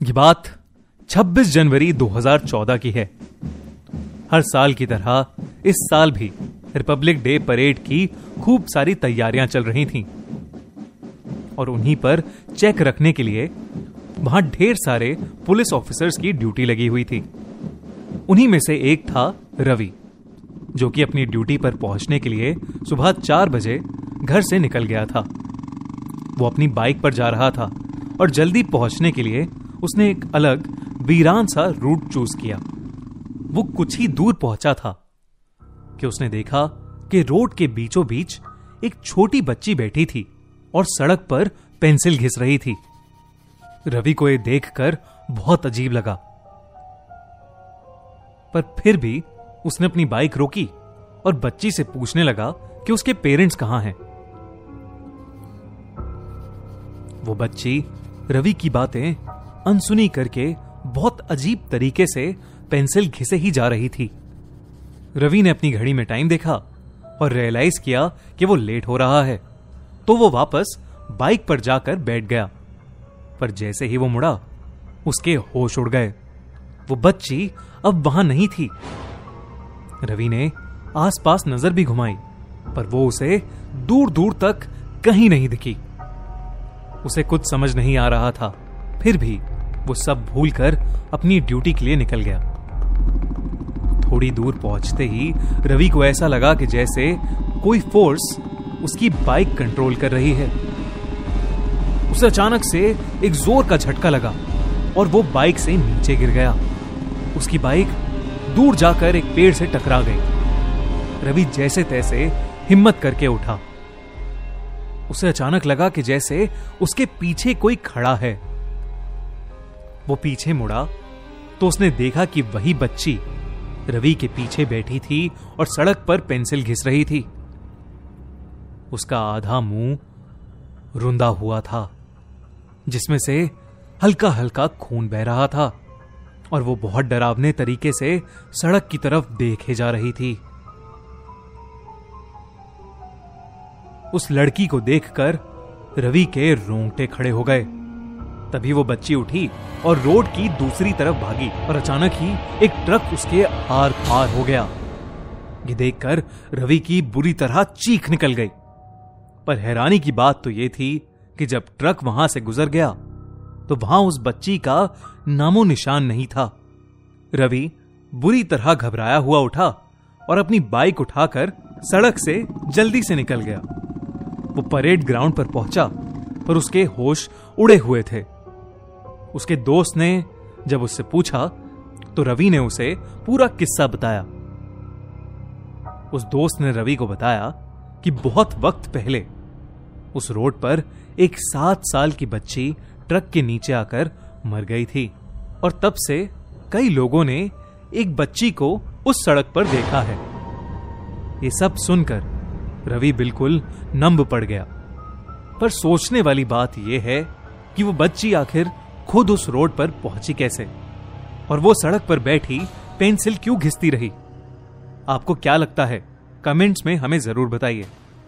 ये बात 26 जनवरी 2014 की है। हर साल की तरह इस साल भी रिपब्लिक डे परेड की खूब सारी तैयारियाँ चल रही थीं। और उन्हीं पर चेक रखने के लिए वहाँ ढेर सारे पुलिस ऑफिसर्स की ड्यूटी लगी हुई थी। उन्हीं में से एक था रवि, जो कि अपनी ड्यूटी पर पहुँचने के लिए सुबह चार बजे घर से निकल गया था। वो अपनी बाइक पर जा रहा था और जल्दी पहुँचने के लिए उसने एक अलग, वीरान सा रूट चूज़ किया। वो कुछ ही दूर पहुँचा था कि उसने देखा कि रोड के बीचों बीच एक छोटी बच्ची बैठी थी और सड़क पर पेंसिल घिस रही थी। रवि को यह देखकर बहुत अजीब लगा। पर फिर भी उसने अपनी बाइक रोकी और बच्ची से पूछने लगा कि उसके पेरेंट्स कहाँ हैं। वो बच्ची रवि की बातें अनसुनी करके बहुत अजीब तरीके से पेंसिल घिसे ही जा रही थी। रवि ने अपनी घड़ी में टाइम देखा और रियलाइज़ किया कि वो लेट हो रहा है। तो वो वापस बाइक पर जाकर बैठ गया। पर जैसे ही वो मुड़ा, उसके होश उड़ गए। वो बच्ची अब वहाँ नहीं थी। रवि ने आसपास नज़र भी घुमाई, पर वो उसे दूर दूर तक कहीं नहीं दिखी। उसे कुछ समझ नहीं आ रहा था। फिर भी वो सब भूलकर अपनी ड्यूटी के लिए निकल गया। थोड़ी दूर पहुँचते ही रवि को ऐसा लगा कि जैसे कोई फोर्स उसकी बाइक कंट्रोल कर रही है। उसे अचानक से एक ज़ोर का झटका लगा और वो बाइक से नीचे गिर गया। उसकी बाइक दूर जाकर एक पेड़ से टकरा गई। रवि जैसे तैसे हिम्मत करके उठा। उसे अचानक लगा कि जैसे उसके पीछे कोई खड़ा है। वो पीछे मुड़ा तो उसने देखा कि वही बच्ची रवि के पीछे बैठी थी और सड़क पर पेंसिल घिस रही थी। उसका आधा मुँह रुंदा हुआ था, जिसमें से हल्का हल्का खून बह रहा था और वो बहुत डरावने तरीके से सड़क की तरफ़ देखे जा रही थी। उस लड़की को देखकर रवि के रोंगटे खड़े हो गए। तभी वो बच्ची उठी और रोड की दूसरी तरफ़ भागी और अचानक ही एक ट्रक उसके आर पार हो गया। ये देखकर रवि की बुरी तरह चीख निकल गई। पर हैरानी की बात तो यह थी कि जब ट्रक वहाँ से गुजर गया तो वहाँ उस बच्ची का नामो निशान नहीं था। रवि बुरी तरह घबराया हुआ उठा और अपनी बाइक उठाकर सड़क से जल्दी से निकल गया। वो परेड ग्राउंड पर पहुँचा और उसके होश उड़े हुए थे। उसके दोस्त ने जब उससे पूछा तो रवि ने उसे पूरा किस्सा बताया। उस दोस्त ने रवि को बताया कि बहुत वक्त पहले उस रोड पर एक सात साल की बच्ची ट्रक के नीचे आकर मर गई थी, और तब से कई लोगों ने एक बच्ची को उस सड़क पर देखा है। ये सब सुनकर रवि बिल्कुल नंब पड़ गया। पर सोचने वाली बात यह है कि वो बच्ची आखिर खुद उस रोड पर पहुँची कैसे? और वो सड़क पर बैठी पेंसिल क्यों घिसती रही? आपको क्या लगता है? कमेंट्स में हमें ज़रूर बताइए।